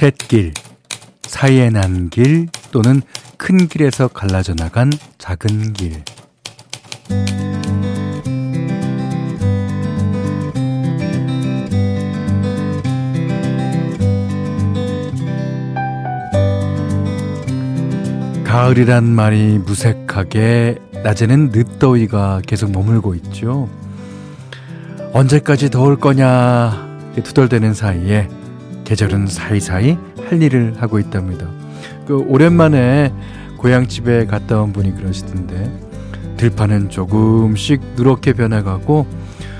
샛길, 사이에 난 길 또는 큰 길에서 갈라져 나간 작은 길. 가을이란 말이 무색하게 낮에는 늦더위가 계속 머물고 있죠. 언제까지 더울 거냐 투덜대는 사이에 계절은 사이사이 할 일을 하고 있답니다. 그 오랜만에 고향집에 갔다 온 분이 그러시던데 들판은 조금씩 누렇게 변해가고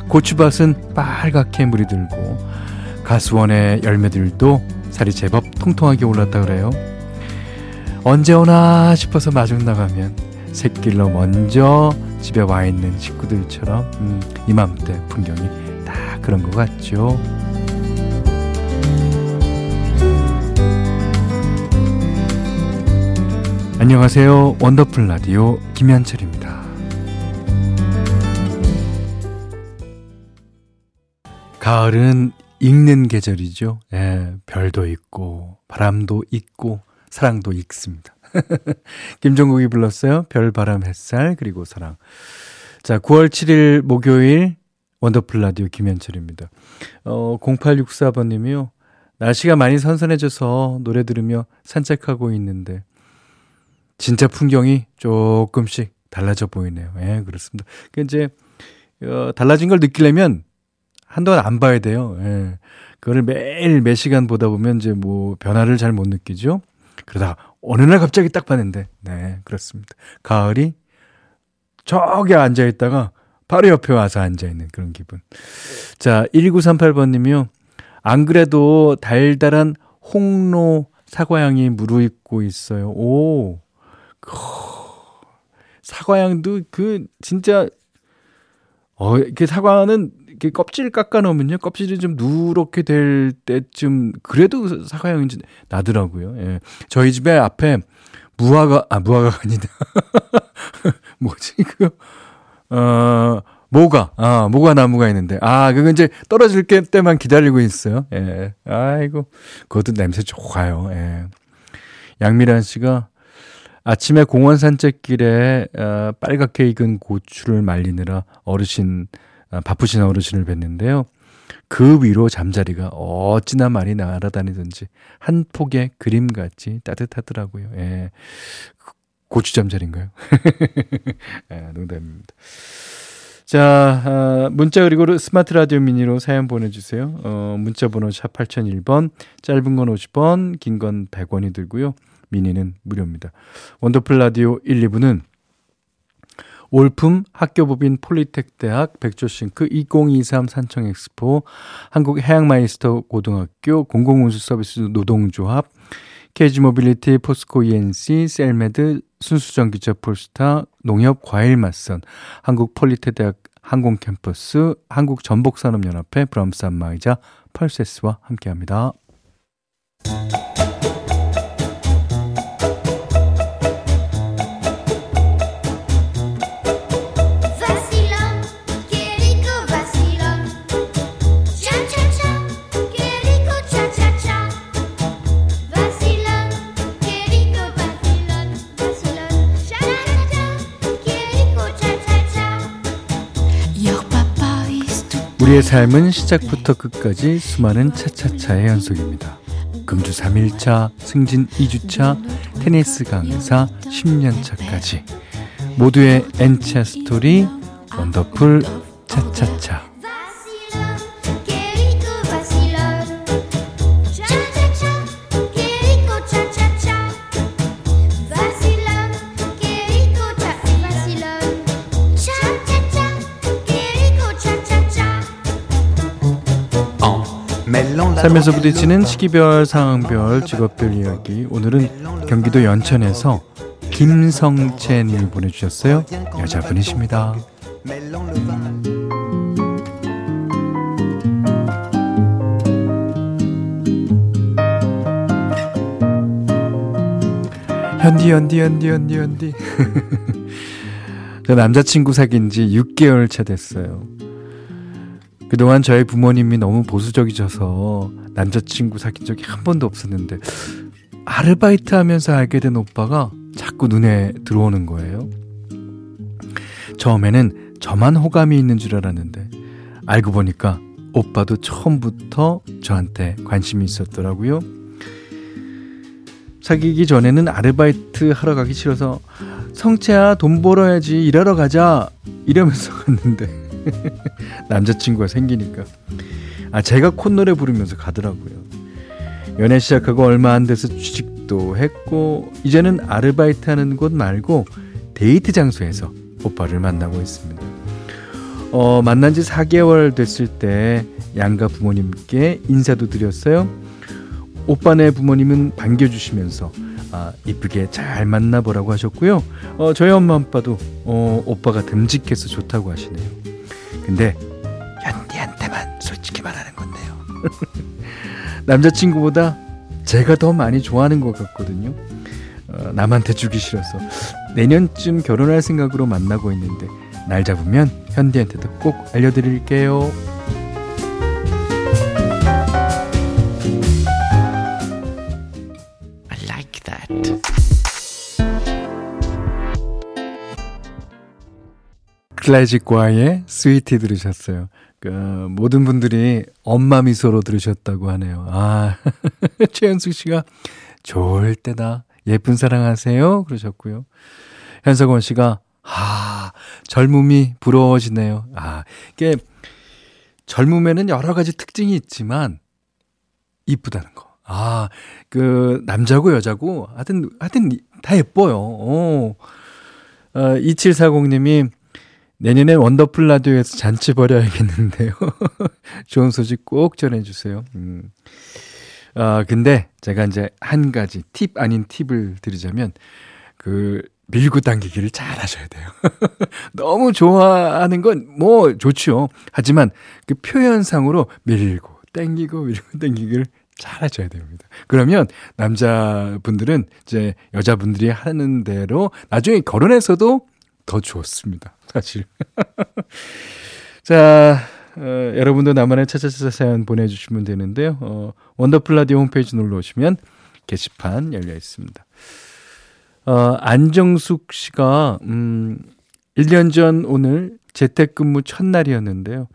고추밭은 빨갛게 물이 들고 가수원의 열매들도 살이 제법 통통하게 올랐다 그래요. 언제 오나 싶어서 마중 나가면 샛길로 먼저 집에 와 있는 식구들처럼 음, 이맘때 풍경이 다 그런 것 같죠. 안녕하세요. 원더풀 라디오 김현철입니다. 가을은 익는 계절이죠. 예, 별도 있고 바람도 있고 사랑도 익습니다. 김종국이 불렀어요. 별, 바람, 햇살, 그리고 사랑. 자, 9월 7일 목요일 원더풀 라디오 김현철입니다. 어, 0864번님이요. 날씨가 많이 선선해져서 노래 들으며 산책하고 있는데, 진짜 풍경이 조금씩 달라져 보이네요. 예, 그렇습니다. 그 이제, 어, 달라진 걸 느끼려면 한동안 안 봐야 돼요. 예. 그거를 매일 매 시간 보다 보면 이제 뭐 변화를 잘 못 느끼죠. 그러다 어느 날 갑자기 딱 봤는데, 네, 그렇습니다. 가을이 저기 앉아 있다가 바로 옆에 와서 앉아 있는 그런 기분. 자, 1938번님이요. 안 그래도 달달한 홍로 사과향이 무르익고 있어요. 오, 사과향도 그, 진짜, 어, 이렇게 사과는 이렇게 껍질 깎아 놓으면요. 껍질이 좀 누렇게 될 때쯤 그래도 사과향이 나더라고요. 예. 저희 집에 앞에 무화과 아 무화과가 아니다. 뭐지 그 어, 모가, 아, 모가 나무가 있는데, 아, 그거 이제 떨어질 때만 기다리고 있어요. 예. 아이고, 그것도 냄새 좋아요. 예. 양미란 씨가 아침에 공원 산책길에 어, 빨갛게 익은 고추를 말리느라 어르신 아, 바쁘신 어르신을 뵀는데요. 그 위로 잠자리가 어찌나 많이 날아다니든지 한 폭의 그림같이 따뜻하더라고요. 예. 고추 잠자리인가요? 예, 농담입니다. 자, 아, 문자 그리고 스마트 라디오 미니로 사연 보내주세요. 어, 문자 번호 샵 8001번, 짧은 건 50원, 긴 건 100원이 들고요. 미니는 무료입니다. 원더풀 라디오 1, 2부는 올품 학교법인 폴리텍대학 백조싱크 2023 산청엑스포 한국해양마이스터 고등학교 공공운수서비스 노동조합 케이지모빌리티 포스코 E&C 셀메드 순수전기차 폴스타 농협 과일맛선 한국폴리텍대학 항공캠퍼스 한국전복산업연합회 브람스 안마이자 펄세스와 함께합니다. 우리의 삶은 시작부터 끝까지 수많은 차차차의 연속입니다. 금주 3일차, 승진 2주차, 테니스 강사 10년차까지 모두의 N차 스토리 원더풀 차차차 삶에서 부딪히는 시기별, 상황별, 직업별 이야기. 오늘은 경기도 연천에서 김성채 님이 보내주셨어요. 여자분이십니다. 현디, 현디, 현디, 현디, 현디. 저 남자친구 사귄 지 6개월 차 됐어요. 그동안 저희 부모님이 너무 보수적이셔서 남자친구 사귄 적이 한 번도 없었는데 아르바이트 하면서 알게 된 오빠가 자꾸 눈에 들어오는 거예요. 처음에는 저만 호감이 있는 줄 알았는데 알고 보니까 오빠도 처음부터 저한테 관심이 있었더라고요. 사귀기 전에는 아르바이트 하러 가기 싫어서 성채야 돈 벌어야지 일하러 가자 이러면서 갔는데 남자친구가 생기니까 아 제가 콧노래 부르면서 가더라고요. 연애 시작하고 얼마 안 돼서 취직도 했고 이제는 아르바이트 하는 곳 말고 데이트 장소에서 오빠를 만나고 있습니다. 어, 만난 지 4개월 됐을 때 양가 부모님께 인사도 드렸어요. 오빠네 부모님은 반겨주시면서 아, 이쁘게 잘 만나보라고 하셨고요. 어, 저희 엄마 아빠도 어, 오빠가 듬직해서 좋다고 하시네요. 근데 현디한테만 솔직히 말하는 건데요. 남자친구보다 제가 더 많이 좋아하는 것 같거든요. 어, 남한테 주기 싫어서 내년쯤 결혼할 생각으로 만나고 있는데 날 잡으면 현디한테도 꼭 알려드릴게요. 클래식과의 스위티 들으셨어요. 그 모든 분들이 엄마 미소로 들으셨다고 하네요. 아 최현숙 씨가 좋을 때다 예쁜 사랑하세요 그러셨고요. 현석원 씨가 아 젊음이 부러워지네요. 아 이게 젊음에는 여러 가지 특징이 있지만 이쁘다는 거. 아, 그, 남자고 여자고, 하여튼, 하여튼, 다 예뻐요. 어. 어 2740님이 내년에 원더풀 라디오에서 잔치 벌여야겠는데요. 좋은 소식 꼭 전해주세요. 음. 아, 근데 제가 이제 한 가지 팁 아닌 팁을 드리자면, 그, 밀고 당기기를 잘 하셔야 돼요. 너무 좋아하는 건 뭐 좋죠. 하지만 그 표현상으로 밀고 당기고 밀고 당기기를 잘 하셔야 됩니다. 그러면 남자분들은 이제 여자분들이 하는 대로 나중에 결혼해서도 더 좋습니다. 사실. 자, 어, 여러분도 나만의 차차차 사연 보내주시면 되는데요. 어, 원더풀 라디오 홈페이지 놀러 오시면 게시판 열려 있습니다. 어, 안정숙 씨가, 음, 1년 전 오늘 재택근무 첫날이었는데요.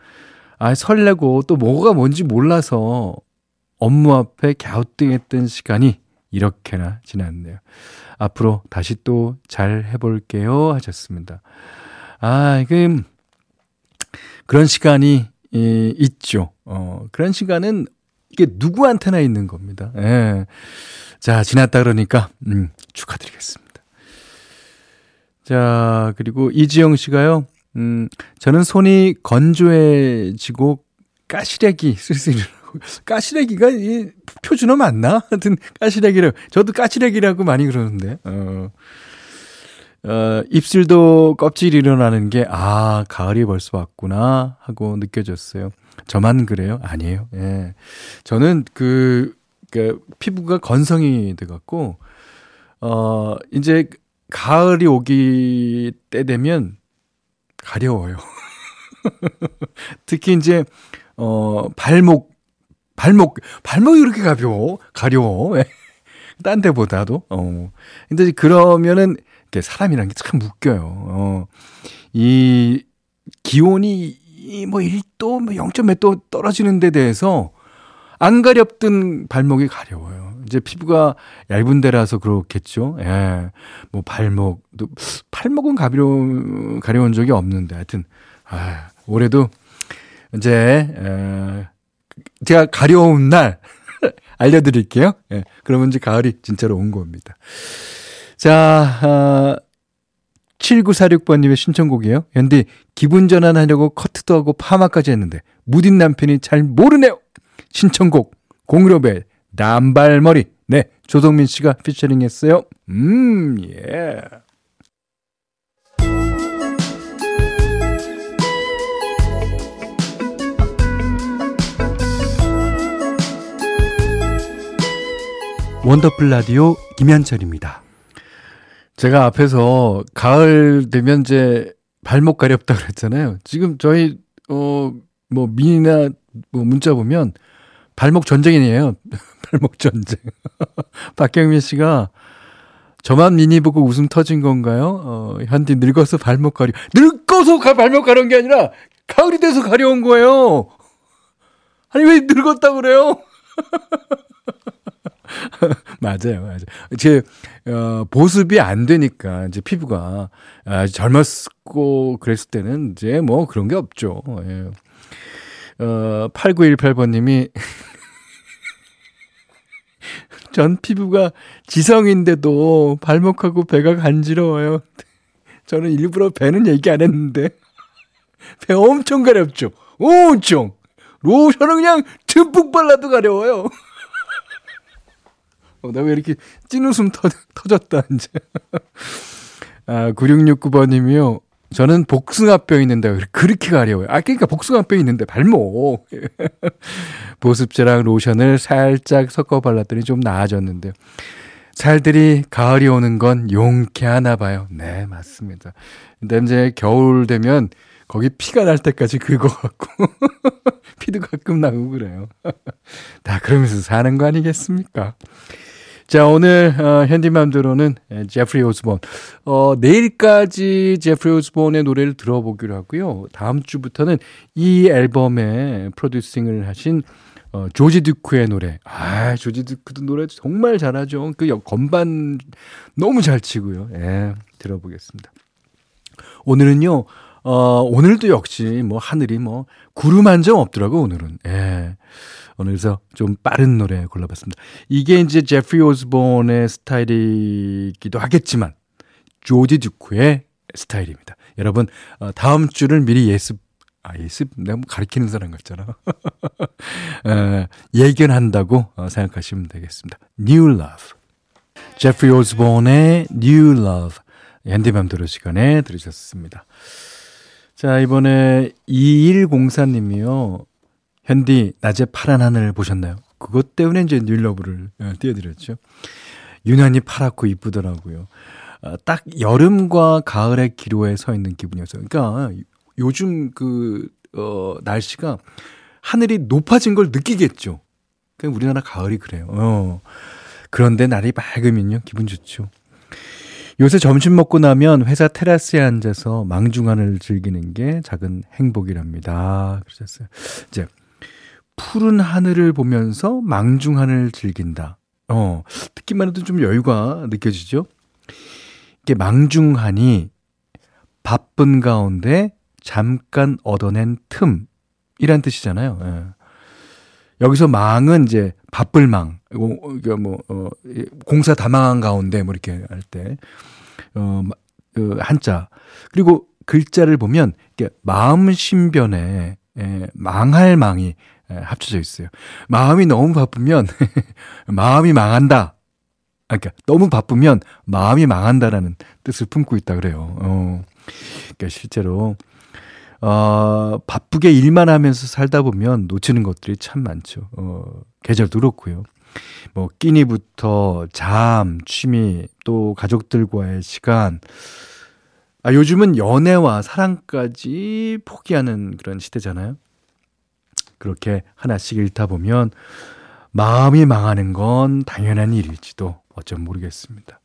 아, 설레고 또 뭐가 뭔지 몰라서 업무 앞에 갸우뚱했던 시간이 이렇게나 지났네요. 앞으로 다시 또 잘 해볼게요. 하셨습니다. 아, 그, 그런 시간이 이, 있죠. 어, 그런 시간은 이게 누구한테나 있는 겁니다. 예. 자, 지났다 그러니까, 음, 축하드리겠습니다. 자, 그리고 이지영 씨가요, 음, 저는 손이 건조해지고 까시래기 쓸쓸이라고. 까시래기가 이 표준어 맞나? 하여튼 까시래기라고. 저도 까시래기라고 많이 그러는데, 어. 어, 입술도 껍질이 일어나는 게, 아, 가을이 벌써 왔구나, 하고 느껴졌어요. 저만 그래요? 아니에요. 예. 저는 그, 그, 피부가 건성이 돼갖고, 어, 이제, 가을이 오기 때 되면, 가려워요. 특히 이제, 어, 발목, 발목, 발목이 이렇게 가벼워. 가려워. 예. 딴 데보다도. 어. 근데 그러면은, 때 사람이란 게 참 웃겨요. 어, 이 기온이 뭐 1도, 뭐 0. 몇 도 떨어지는 데 대해서 안 가렵던 발목이 가려워요. 이제 피부가 얇은 데라서 그렇겠죠. 예. 뭐 발목 도, 팔목은 가벼운, 가려운 적이 없는데 하여튼, 아, 올해도 이제, 에, 제가 가려운 날 알려드릴게요. 예. 그러면 이제 가을이 진짜로 온 겁니다. 자, 어, 7946번님의 신청곡이에요. 현디, 기분 전환하려고 커트도 하고 파마까지 했는데, 무딘 남편이 잘 모르네요! 신청곡, 공유로벨, 남발머리. 네, 조동민 씨가 피처링 했어요. 음, 예. 원더풀 라디오 김현철입니다. 제가 앞에서 가을 되면 이제 발목 가렵다 그랬잖아요. 지금 저희 어 뭐 미니나 뭐 문자 보면 발목 전쟁이에요. 발목 전쟁. 박경민 씨가 저만 미니 보고 웃음 터진 건가요? 어, 현디 늙어서 발목 가려. 늙어서 가, 발목 가려운 게 아니라 가을이 돼서 가려운 거예요. 아니, 왜 늙었다 그래요? 맞아요, 맞아요. 제, 어, 보습이 안 되니까, 이제 피부가, 아, 젊었고, 그랬을 때는 이제 뭐 그런 게 없죠. 예. 어, 8918번님이, 전 피부가 지성인데도 발목하고 배가 간지러워요. 저는 일부러 배는 얘기 안 했는데, 배 엄청 가렵죠? 엄청! 로션은 그냥 듬뿍 발라도 가려워요. 어, 나왜 이렇게 찐웃음 터, 터졌다, 이제. 아, 9669번님이요. 저는 복숭아뼈 있는데 그렇게 가려워요. 아, 그러니까 복숭아뼈 있는데 발목. 보습제랑 로션을 살짝 섞어 발랐더니 좀 나아졌는데 살들이 가을이 오는 건 용케 하나 봐요. 네, 맞습니다. 근데 이제 겨울 되면 거기 피가 날 때까지 긁어갖고 피도 가끔 나고 그래요. 다 그러면서 사는 거 아니겠습니까? 자, 오늘 어, 현디맘대로는 제프리 오스본. 어, 내일까지 제프리 오스본의 노래를 들어보기로 하고요. 다음 주부터는 이 앨범에 프로듀싱을 하신 어, 조지 듀크의 노래. 아, 조지 듀크도 노래 정말 잘하죠. 그 건반 너무 잘 치고요. 예, 들어보겠습니다. 오늘은요, 어, 오늘도 역시 뭐 하늘이 뭐 구름 한 점 없더라고, 오늘은. 예. 오늘서 좀 빠른 노래 골라봤습니다. 이게 이제 제프리 오스본의 스타일이기도 하겠지만, 조지 듀크의 스타일입니다. 여러분, 어, 다음 주를 미리 예습, 아, 예습? 내가 뭐 가리키는 사람 같잖아. 어, 예견한다고 어, 생각하시면 되겠습니다. New Love. 제프리 오스본의 New Love. 앤디맘 들을 시간에 들으셨습니다. 자, 이번에 2104님이요. 현디, 낮에 파란 하늘 보셨나요? 그것 때문에 이제 뉴러브를 어, 띄워드렸죠. 유난히 파랗고 이쁘더라고요. 어, 딱 여름과 가을의 기로에 서 있는 기분이었어요. 그러니까 요즘 그, 어, 날씨가 하늘이 높아진 걸 느끼겠죠. 그냥 우리나라 가을이 그래요. 어. 그런데 날이 맑으면요, 기분 좋죠. 요새 점심 먹고 나면 회사 테라스에 앉아서 망중하늘 즐기는 게 작은 행복이랍니다. 그러셨어요. 이제 푸른 하늘을 보면서 망중하늘 즐긴다. 어, 듣기만 해도 좀 여유가 느껴지죠? 이게 망중하니 바쁜 가운데 잠깐 얻어낸 틈이란 뜻이잖아요. 예. 여기서 망은 이제 바쁠 망, 이거 뭐, 어, 공사 다망한 가운데 뭐 이렇게 할 때, 어, 그 한자. 그리고 글자를 보면, 이게 마음 신변에, 예, 망할 망이 예, 합쳐져 있어요. 마음이 너무 바쁘면, 마음이 망한다. 아, 그러니까 너무 바쁘면 마음이 망한다라는 뜻을 품고 있다 그래요. 어. 그러니까 실제로 어, 바쁘게 일만 하면서 살다 보면 놓치는 것들이 참 많죠. 어, 계절도 그렇고요. 뭐, 끼니부터 잠, 취미, 또 가족들과의 시간. 아, 요즘은 연애와 사랑까지 포기하는 그런 시대잖아요. 그렇게 하나씩 잃다 보면 마음이 망하는 건 당연한 일일지도 어쩜 모르겠습니다.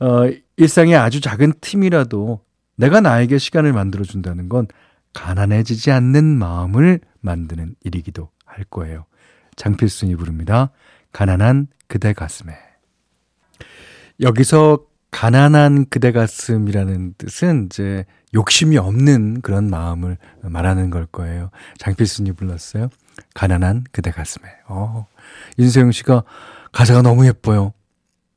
어, 일상의 아주 작은 틈이라도 내가 나에게 시간을 만들어준다는 건 가난해지지 않는 마음을 만드는 일이기도 할 거예요. 장필순이 부릅니다. 가난한 그대 가슴에. 여기서 가난한 그대 가슴이라는 뜻은 이제 욕심이 없는 그런 마음을 말하는 걸 거예요. 장필순이 불렀어요. 가난한 그대 가슴에. 어, 윤세영 씨가 가사가 너무 예뻐요.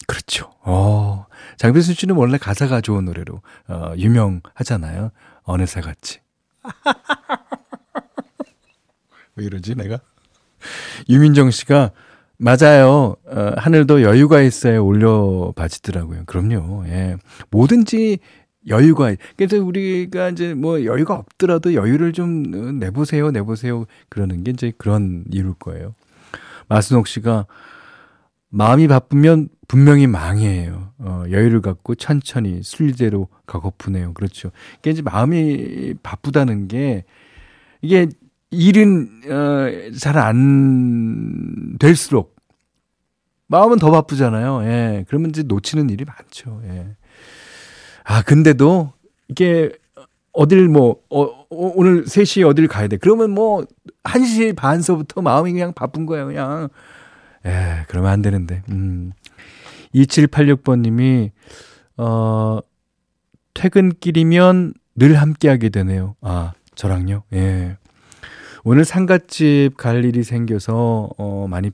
그렇죠. 어, 장필순 씨는 원래 가사가 좋은 노래로 어, 유명하잖아요. 어느새 같이. 왜 이러지 내가? 유민정 씨가 맞아요. 어, 하늘도 여유가 있어야 올려봐지더라고요. 그럼요. 예. 뭐든지 여유가 그래서 우리가 이제 뭐 여유가 없더라도 여유를 좀 내보세요, 내보세요. 그러는 게 이제 그런 이유일 거예요. 마순옥 씨가 마음이 바쁘면 분명히 망해요. 어, 여유를 갖고 천천히 순리대로 가고프네요. 그렇죠. 그러니까 이제 마음이 바쁘다는 게 이게 일은 어, 잘 안 될수록 마음은 더 바쁘잖아요. 예. 그러면 이제 놓치는 일이 많죠. 예. 아, 근데도 이게 어딜 뭐 어, 어, 오늘 3시에 어딜 가야 돼. 그러면 뭐 1시 반서부터 마음이 그냥 바쁜 거예요, 그냥. 예, 그러면 안 되는데. 음. 2786번 님이 어 퇴근길이면 늘 함께 하게 되네요. 아, 저랑요. 예. 오늘 상갓집 갈 일이 생겨서 어 많이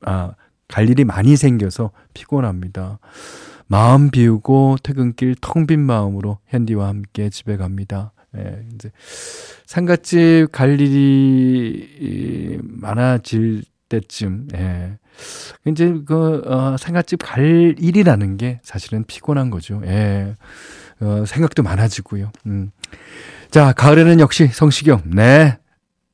아, 갈 일이 많이 생겨서 피곤합니다. 마음 비우고 퇴근길 텅 빈 마음으로 현디와 함께 집에 갑니다. 예, 이제 상갓집 갈 일이 많아질 때쯤, 예. 이제 그, 어, 상갓집 갈 일이라는 게 사실은 피곤한 거죠. 예. 어, 생각도 많아지고요. 음. 자, 가을에는 역시 성시경, 네.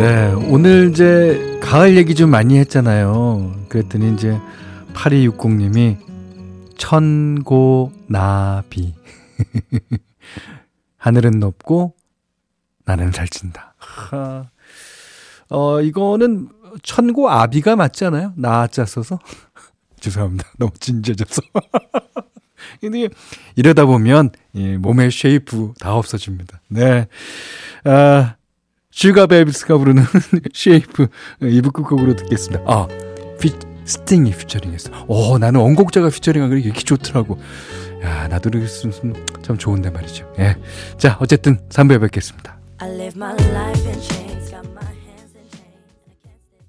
네, 오늘 이제 가을 얘기 좀 많이 했잖아요. 그랬더니 이제 8260님이 천고나비. 하늘은 높고 나는 살찐다. 어, 이거는 천고아비가 맞잖아요. 나자 써서. 죄송합니다. 너무 진지해져서. 근데 이러다 보면 이 몸의 shape 다 없어집니다. 네. 아, 슈가베이브스가 부르는 Shape 2부 끝곡으로 듣겠습니다. 아, 피, 스팅이 피처링했어. 어, 나는 원곡자가 피처링하기 이렇게 좋더라고. 야, 나도 이렇게 참 좋은데 말이죠. 예. 자, 어쨌든 3부에 뵙겠습니다.